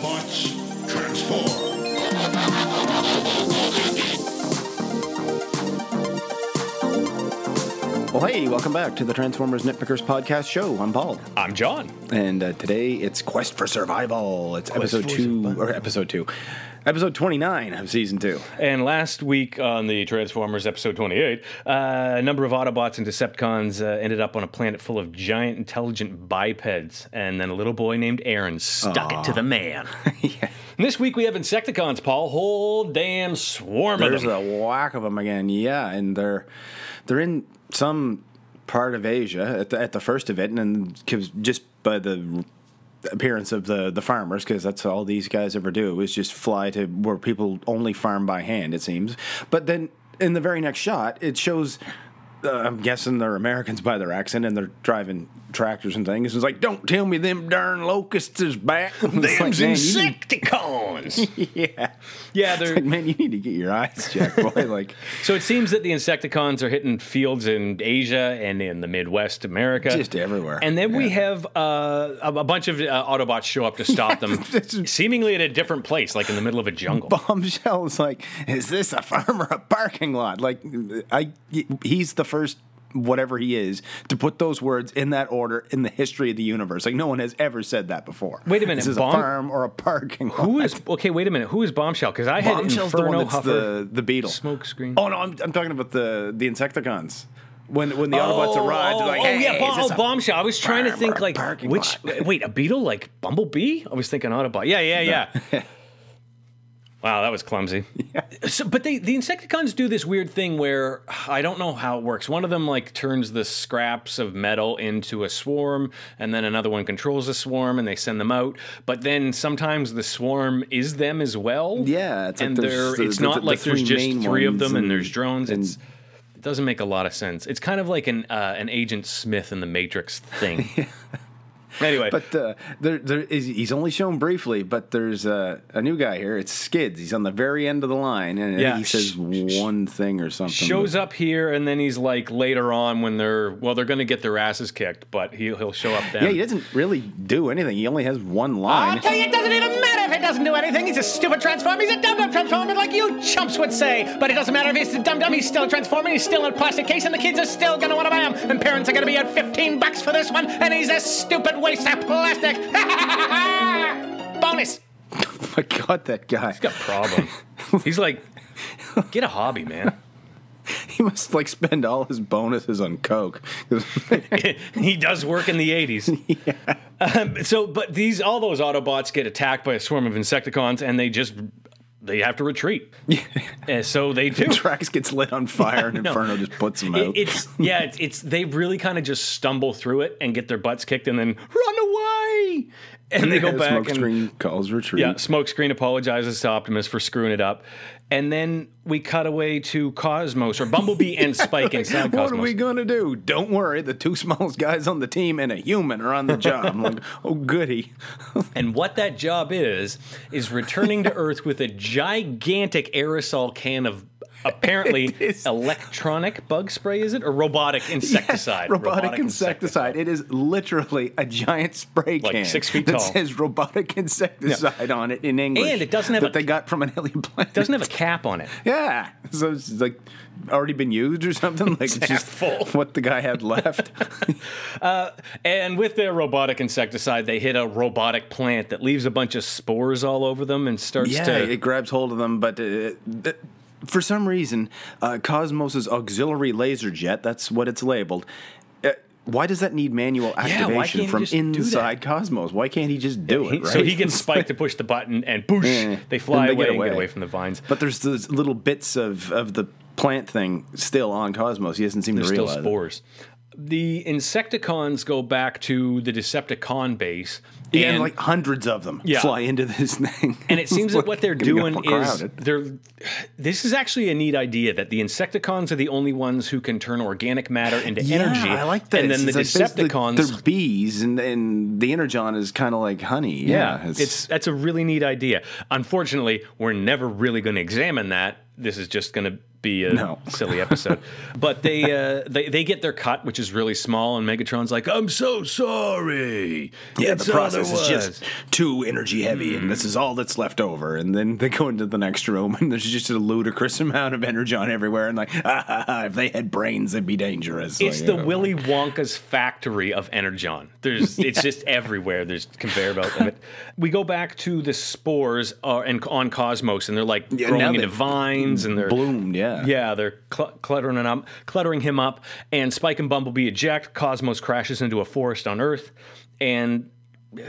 Autobots, transform. Well, hey, welcome back to the Transformers Nitpickers podcast show. I'm Paul, I'm John. and uh, today it's Quest for Survival. It's episode two, Survival. or episode two, episode 29 of season two. And last week on the Transformers episode 28, uh, a number of Autobots and Decepticons uh, ended up on a planet full of giant intelligent bipeds, and then a little boy named Aaron stuck it to the man. yeah. And this week we have Insecticons, Paul. Whole damn swarm There's of them. There's a whack of them again. Yeah, and they're they're in some part of Asia at the, at the first of it, and then 'cause just by the appearance of the the farmers, because that's all these guys ever do is just fly to where people only farm by hand. It seems, but then in the very next shot, it shows. Uh, I'm guessing they're Americans by their accent, and they're driving tractors and things. It's like, don't tell me them darn locusts is back. It's like, Them's man, you need- Insecticons. yeah, yeah, they're like, man, you need to get your eyes checked, boy. Like, So it seems that the Insecticons are hitting fields in Asia and in the Midwest America. Just everywhere. And then we have uh, a, a bunch of uh, Autobots show up to stop them, seemingly at a different place, like in the middle of a jungle. bombshell is like, is this a farm or a parking lot? Like, I he's the first whatever he is to put those words in that order in the history of the universe. Like no one has ever said that before. Wait a minute, this is bomb- a farm or a parking lot. Who is okay? Wait a minute. Who is Bombshell? Because I had Bombshell's the Inferno one that's Huffer, the the beetle smoke screen. Oh no, I'm, I'm talking about the the Insecticons. When when the Autobots oh, arrived, they're like, oh, hey, yeah, is Bom- this oh, bombshell. I was trying to think like which. lot? Wait, a beetle like Bumblebee? I was thinking Autobot. Yeah, yeah, yeah. wow, that was clumsy. Yeah. So, but they the Insecticons do this weird thing where I don't know how it works. One of them like turns the scraps of metal into a swarm, and then another one controls the swarm, and they send them out. But then sometimes the swarm is them as well. Yeah, it's like and there's they're, it's the- not the- the like there's just three of them and, and- there's drones. and- it's it doesn't make a lot of sense. It's kind of like an uh, an Agent Smith in the Matrix thing. Anyway, But uh, there, there is, he's only shown briefly, but there's uh, a new guy here. It's Skids. He's on the very end of the line, and Yeah. he says one thing or something. shows up here and then he's like later on when they're well they're going to get their asses kicked, but he'll he'll show up then. Yeah, he doesn't really do anything. He only has one I'll line. tell you, it doesn't even matter if it doesn't do anything. He's a stupid transformer. He's a dum-dum transformer like you chumps would say. But it doesn't matter if he's a dum-dum. He's still a transformer. He's still in a plastic case, and the kids are still gonna want to buy him. And parents are gonna be at 15 bucks for this one. And he's a stupid waste of plastic. Bonus. oh my god, that guy! He's got problems. he's like get a hobby, man. He must like spend all his bonuses on coke. he does work in the 80s. Um, so, but these all those Autobots get attacked by a swarm of Insecticons, and they just they have to retreat. And so they do. Tracks gets lit on fire, and No. Inferno just puts him It- out. it's yeah, it's, it's they really kind of just stumble through it and get their butts kicked, and then run away, and they go back and Smokescreen calls retreat. yeah, Smokescreen apologizes to Optimus for screwing it up, and then we cut away to Cosmos or Bumblebee and Spike inside What Cosmos. What are we gonna do? Don't worry, the two smallest guys on the team and a human are on the job. I'm like, oh goody. And what that job is, is returning to Earth with a gigantic aerosol can of apparently electronic bug spray, is it? Or robotic insecticide? robotic, insecticide. It is literally a giant spray Like can six feet that tall. says robotic insecticide on it in English. And it doesn't have that a- they got from an alien planet. Doesn't have a cap on it. Yeah, so it's like already been used or something. Like it's half just full. what the guy had left. And with their robotic insecticide, they hit a robotic plant that leaves a bunch of spores all over them and starts yeah, to. it grabs hold of them, but uh, th- for some reason, uh, Cosmos's auxiliary laser jet. That's what it's labeled. Uh, why does that need manual activation can't from just do that? inside Cosmos? Why can't he just do he- it? Right? So he gets Spike to push the button, and boosh, Yeah. they fly they away, get and get away. away from the vines. But there's those little bits of, of the plant thing still on Cosmos. He doesn't seem There's to still realize. it. spores. The Insecticons go back to the Decepticon base. Yeah, and, like hundreds of them Yeah. fly into this thing. And it seems It's that what they're doing is they're. This is actually a neat idea that the Insecticons are the only ones who can turn organic matter into Yeah, energy. I like that. And then the It's like basically Decepticons. they're bees, and, and the energon is kind of like honey. yeah, Yeah, it's, that's a really neat idea. Unfortunately, we're never really going to examine that. This is just going to be a No. silly episode. but they, uh, they they get their cut, which is really small, and Megatron's like, "I'm so sorry." Yeah, It's the process is just too energy heavy, and this is all that's left over. And then they go into the next room, and there's just a ludicrous amount of energon everywhere. And like, ah, ha, ha, if they had brains, it'd be dangerous. It's Like, the uh, Willy Wonka's factory of energon. There's, it's just everywhere. There's conveyor belt of it. We go back to the spores uh, and on Cosmos, and they're like Yeah, growing into vines, and they're bloomed. Yeah, Yeah, they're cl- cluttering him up, cluttering him up, and Spike and Bumblebee eject. Cosmos crashes into a forest on Earth, and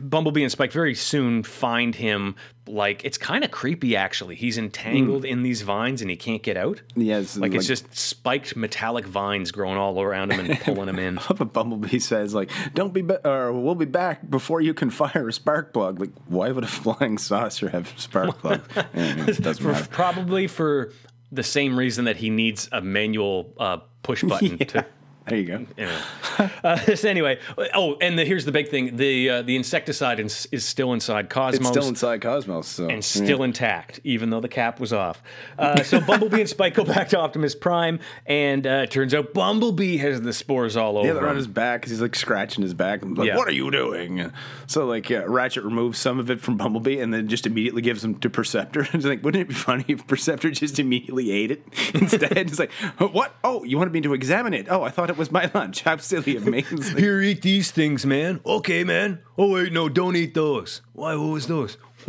Bumblebee and Spike very soon find him. Like it's kind of creepy, actually. He's entangled hmm. in these vines and he can't get out. Yeah, it's like, it's just spiked metallic vines growing all around him and pulling him in. But Bumblebee says like, "Don't be, ba- or we'll be back before you can fire a spark plug." Like, why would a flying saucer have spark plug? Doesn't matter. probably for the same reason that he needs a manual uh, push button to There you go. Anyway. Uh, so anyway, oh, and the, here's the big thing: the uh, the insecticide is, is still inside Cosmos. It's still inside Cosmos, so and still intact, even though the cap was off. Uh, so Bumblebee and Spike go back to Optimus Prime, and uh, it turns out Bumblebee has the spores all over. Yeah, they're on his back he's like scratching his back. And like, Yeah. what are you doing? So like, yeah, Ratchet removes some of it from Bumblebee and then just immediately gives them to Perceptor. it's like, wouldn't it be funny if Perceptor just immediately ate it instead? it's like, what? Oh, you wanted me to examine it? Oh, I thought it was my lunch. How silly of me! It's like, Here, eat these things, man. Okay, man. Oh wait, no, don't eat those. Why? What was those?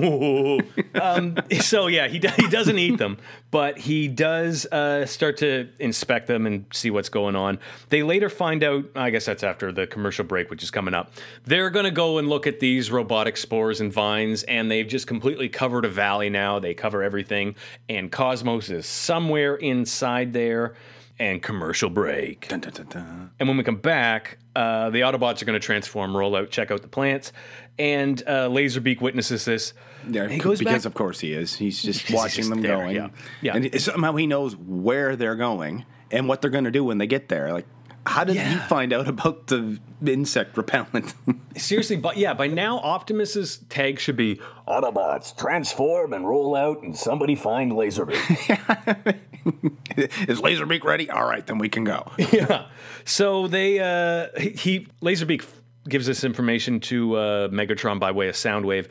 um, so yeah, he he doesn't eat them, but he does uh, start to inspect them and see what's going on. They later find out. I guess that's after the commercial break, which is coming up. They're going to go and look at these robotic spores and vines, and they've just completely covered a valley now. They cover everything, and Cosmos is somewhere inside there. And commercial break. dun, dun, dun, dun. And when we come back, uh, the Autobots are going to transform, roll out, check out the plants, and uh, Laserbeak witnesses this. Yeah, he goes because back- of course he is. He's just Because he's watching just them there, going. yeah. Yeah. And somehow he knows where they're going and what they're going to do when they get there. Like, how did he find out about the insect repellent? Seriously, but yeah, by now Optimus's tag should be Autobots transform and roll out, and somebody find Laserbeak. is Laserbeak ready? All right, then we can go. yeah. So they uh, he, Laserbeak gives this information to uh, Megatron by way of Soundwave,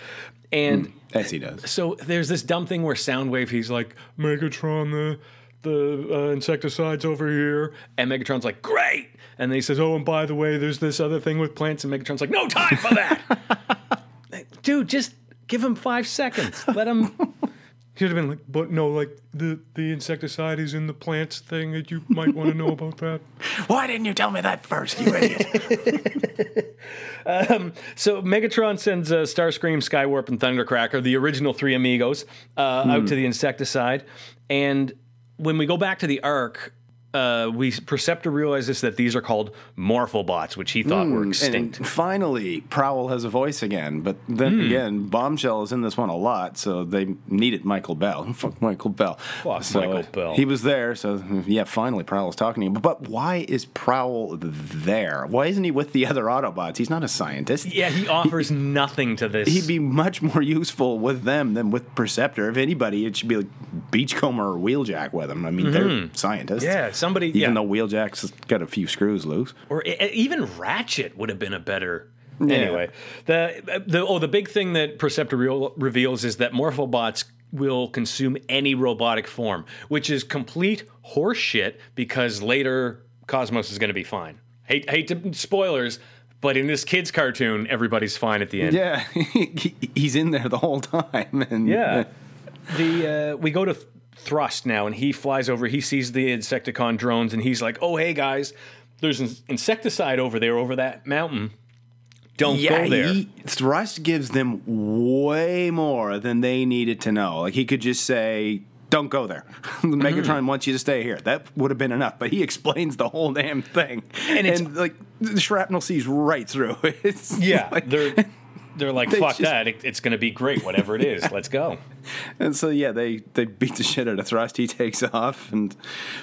and As he does. so there's this dumb thing where Soundwave, he's like, Megatron, the the uh, insecticide's over here, and Megatron's like, great, and then he says, oh, and by the way, there's this other thing with plants, and Megatron's like, no time for that, dude, just give him five seconds, let him. He'd have been like, but no, like the the insecticide is in the plants thing that you might want to know about that. Why didn't you tell me that first, you idiot? So Megatron sends uh, Starscream, Skywarp, and Thundercracker, the original three amigos, uh, out to the insecticide. And when we go back to the Ark, uh, we Perceptor realizes that these are called Morphobots, which he thought were extinct. And finally, Prowl has a voice again. But then Hmm. again, Bombshell is in this one a lot, so they needed Michael Bell. Fuck Michael Bell. Fuck So, Michael Bell. He was there, so yeah, finally Prowl is talking to him. But, but why is Prowl there? Why isn't he with the other Autobots? He's not a scientist. yeah, he offers nothing to this. He'd be much more useful with them than with Perceptor. If anybody, it should be like Beachcomber or Wheeljack with them. I mean, they're scientists. Mm-hmm. yeah, somebody. Even yeah. though Wheeljack's got a few screws loose. or even Ratchet would have been a better. Anyway, the the oh the big thing that Perceptor re- reveals is that Morphobots will consume any robotic form, which is complete horseshit because later Cosmos is going to be fine. Hate hate to spoilers, but in this kids cartoon, everybody's fine at the end. Yeah, he's in there the whole time. And Yeah. the uh, we go to Thrust now, and he flies over. He sees the Insecticon drones, and he's like, "Oh, hey guys, there's an insecticide over there, over that mountain. Don't yeah, go there." he, Thrust gives them way more than they needed to know. Like he could just say, "Don't go there." Megatron wants you to stay here. That would have been enough. But he explains the whole damn thing, And it's- like the shrapnel sees right through it. It's yeah, like- they're they're like, They "Fuck just- that! It, it's going to be great, whatever it is. Let's go." And so yeah, they they beat the shit out of Thrust. He takes off, and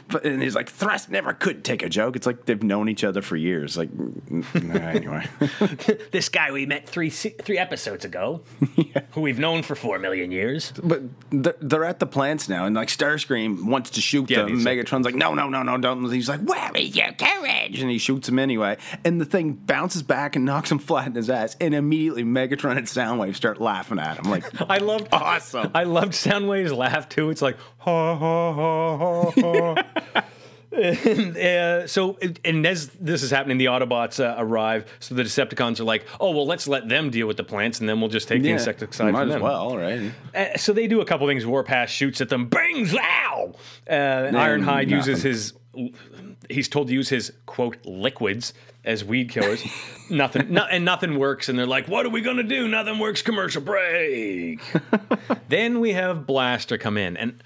but and he's like Thrust never could take a joke. It's like they've known each other for years. Like nah, anyway, This guy we met three three episodes ago, who we've known for four million years. but they're, they're at the plants now, and like Starscream wants to shoot Yeah, them. Megatron's like, no, no, no, no, don't. He's like, where is your courage? And he shoots him anyway, and the thing bounces back and knocks him flat in his ass, and immediately Megatron and Soundwave start laughing at him like. I loved Awesome. I loved Soundwave's laugh too. It's like ha ha ha ha ha. and, uh, so, and as this is happening, the Autobots uh, arrive. So the Decepticons are like, "Oh well, let's let them deal with the plants, and then we'll just take the Yeah, insecticide might from as them." well, right? Uh, so they do a couple things. Warpath shoots at them. Bang! Zow! Uh, Ironhide uses his. He's told to use his quote liquids as weed killers. nothing, no, and nothing works. And they're like, "What are we gonna do? Nothing works." Commercial break. then we have Blaster come in, and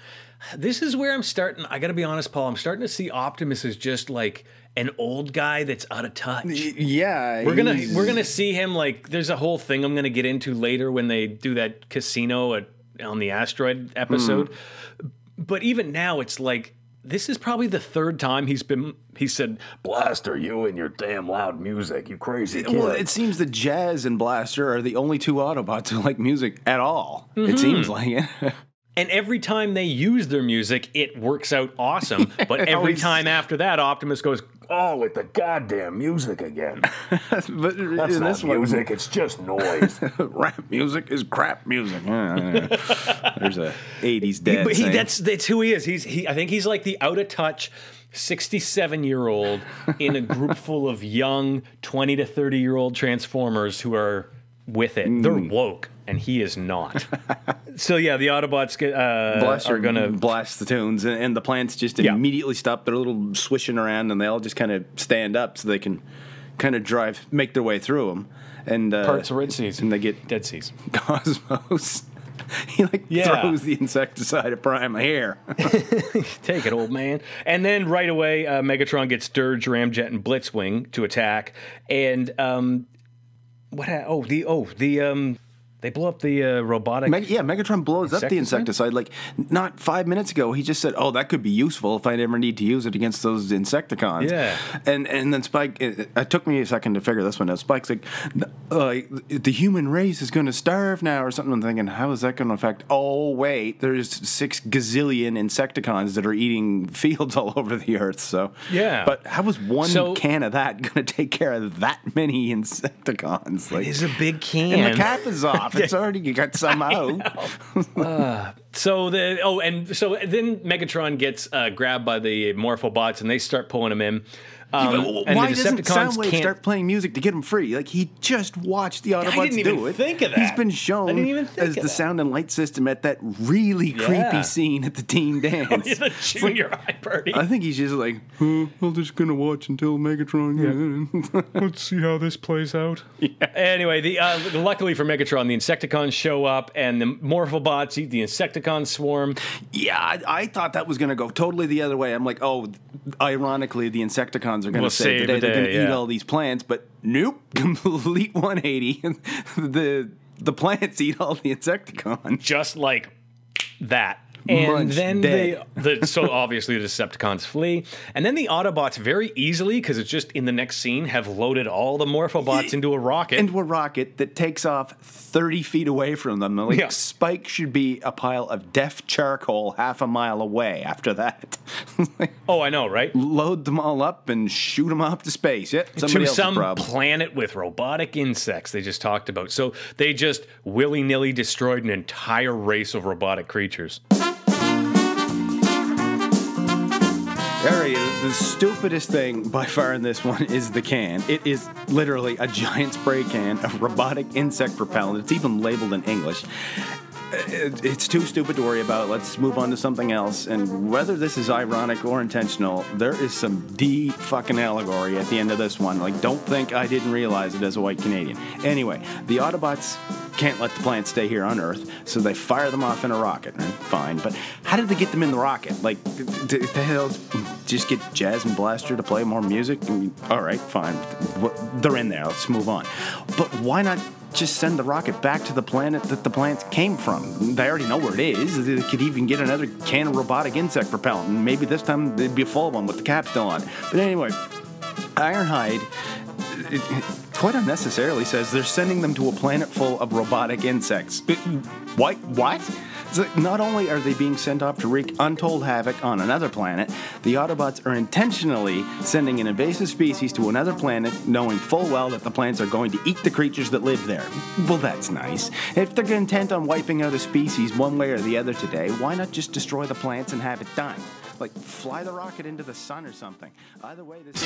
this is where I'm starting. I got to be honest, Paul. I'm starting to see Optimus as just like an old guy that's out of touch. Yeah, We're gonna we're gonna see him like there's a whole thing I'm gonna get into later when they do that casino at, on the asteroid episode. Hmm. But even now, it's like this is probably the third time he's been. He said, "Blaster, you and your damn loud music, you crazy kid." Well, it seems that Jazz and Blaster are the only two Autobots who like music at all. Mm-hmm. It seems like it. and every time they use their music, it works out awesome. But every time after that, Optimus goes, "Oh, with the goddamn music again." but in this one, it's just noise. rap music is crap music. There's a '80s dad but he, that's that's who he is. He's he. I think he's like the out of touch. 67 year old in a group full of young 20 to 30 year old transformers who are with it. They're Mm. woke, and he is not. so, yeah, the Autobots get, uh, Blaster are going to. blast the tunes, and, and the plants just Yeah. immediately stop. They're a little swishing around, and they all just kind of stand up so they can kind of drive, make their way through them. And uh, Parts of Red Seas. and they get Dead Seas. Cosmos. he like Yeah. throws the insecticide at Prime here. Take it, old man. And then right away, uh, Megatron gets Dirge, Ramjet, and Blitzwing to attack. And um, what? Ha- oh, the oh the um, they blow up the uh, robotic. Meg- yeah, Megatron blows up the Insecticide? Like not five minutes ago, he just said, "Oh, that could be useful if I ever need to use it against those Insecticons." Yeah. and and then Spike. It, it took me a second to figure this one out. Spike's like, uh, "The human race is going to starve now," or something. I'm thinking, how is that going to affect? Oh, wait, there's six gazillion Insecticons that are eating fields all over the earth. So Yeah. but how was one So- can of that going to take care of that many Insecticons? Like, is a big can. and the cap is off. It's already you got some out. So the oh, and so then Megatron gets uh, grabbed by the Morphobots, and they start pulling him in. Um, and Why the doesn't Soundwave can't- start playing music to get him free? Like he just watched the Autobots didn't even do it. think of that. He's been shown even as the that. sound and light system at that really Yeah. creepy scene at the teen dance. the junior high party. I think he's just like, "Huh, I'm just gonna watch until Megatron. Yeah. Let's see how this plays out. Yeah. Anyway, the uh, luckily for Megatron, the Insecticons show up, and the Morphobots eat the Insecticon swarm. Yeah, I, I thought that was gonna go totally the other way. I'm like, oh, ironically, the Insecticons are save, save the day. the They're gonna day, eat all these plants, but nope, complete 180. the the plants eat all the Insecticons. just like that. And Munch, then dead. they, the, so obviously the Decepticons flee, and then the Autobots very easily, because it's just in the next scene, have loaded all the Morphobots into a rocket. into a rocket that takes off 30 feet away from them. Like, Yeah. Spike should be a pile of deaf charcoal half a mile away after that. oh, I know, right? Load them all up and shoot them off to space. Yeah, to some planet with robotic insects they just talked about. So they just willy nilly destroyed an entire race of robotic creatures. Harry, the stupidest thing by far in this one is the can. It is literally a giant spray can of robotic insect repellent. It's even labeled in English. Uh, it's too stupid to worry about. Let's move on to something else. And whether this is ironic or intentional, there is some deep fucking allegory at the end of this one. Like, don't think I didn't realize it as a white Canadian. Anyway, the Autobots can't let the plants stay here on Earth, so they fire them off in a rocket. Fine, but how did they get them in the rocket? Like, d- the hell? Just get Jazz and Blaster to play more music? I mean, all right, fine. They're in there. Let's move on. But why not just send the rocket back to the planet that the plants came from? They already know where it is. They could even get another can of robotic insect repellent, and maybe this time they'd be a full one with the cap still on. But anyway, Ironhide it, it quite unnecessarily says they're sending them to a planet full of robotic insects. What? What? So not only are they being sent off to wreak untold havoc on another planet, the Autobots are intentionally sending an invasive species to another planet, knowing full well that the plants are going to eat the creatures that live there. Well, that's nice. If they're intent on wiping out a species one way or the other today, why not just destroy the plants and have it done? Like fly the rocket into the sun or something. Either way, this.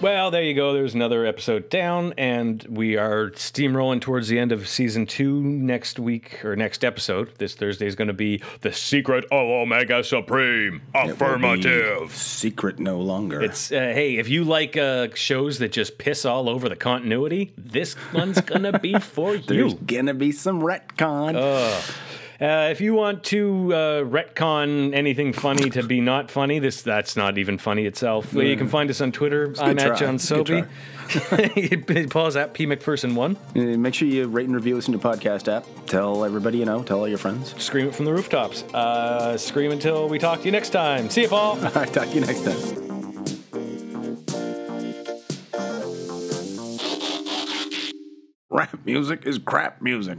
Well, there you go. There's another episode down, and we are steamrolling towards the end of season two next week or next episode. This Thursday is going to be the secret of Omega Supreme. Affirmative. Secret no longer. It's uh, hey, if you like uh, shows that just piss all over the continuity, this one's gonna be for you. There's gonna be some retcon. Uh, if you want to uh, retcon anything funny to be not funny, this that's not even funny itself. Well, You can find us on Twitter. I'm good at. John It's a good Sobey. Paul's at P McPherson one. Uh, Make sure you rate and review us in your podcast app. Tell everybody you know. Tell all your friends. Scream it from the rooftops. Uh, scream until we talk to you next time. See you, Paul. All right, talk to you next time. Rap music is crap music.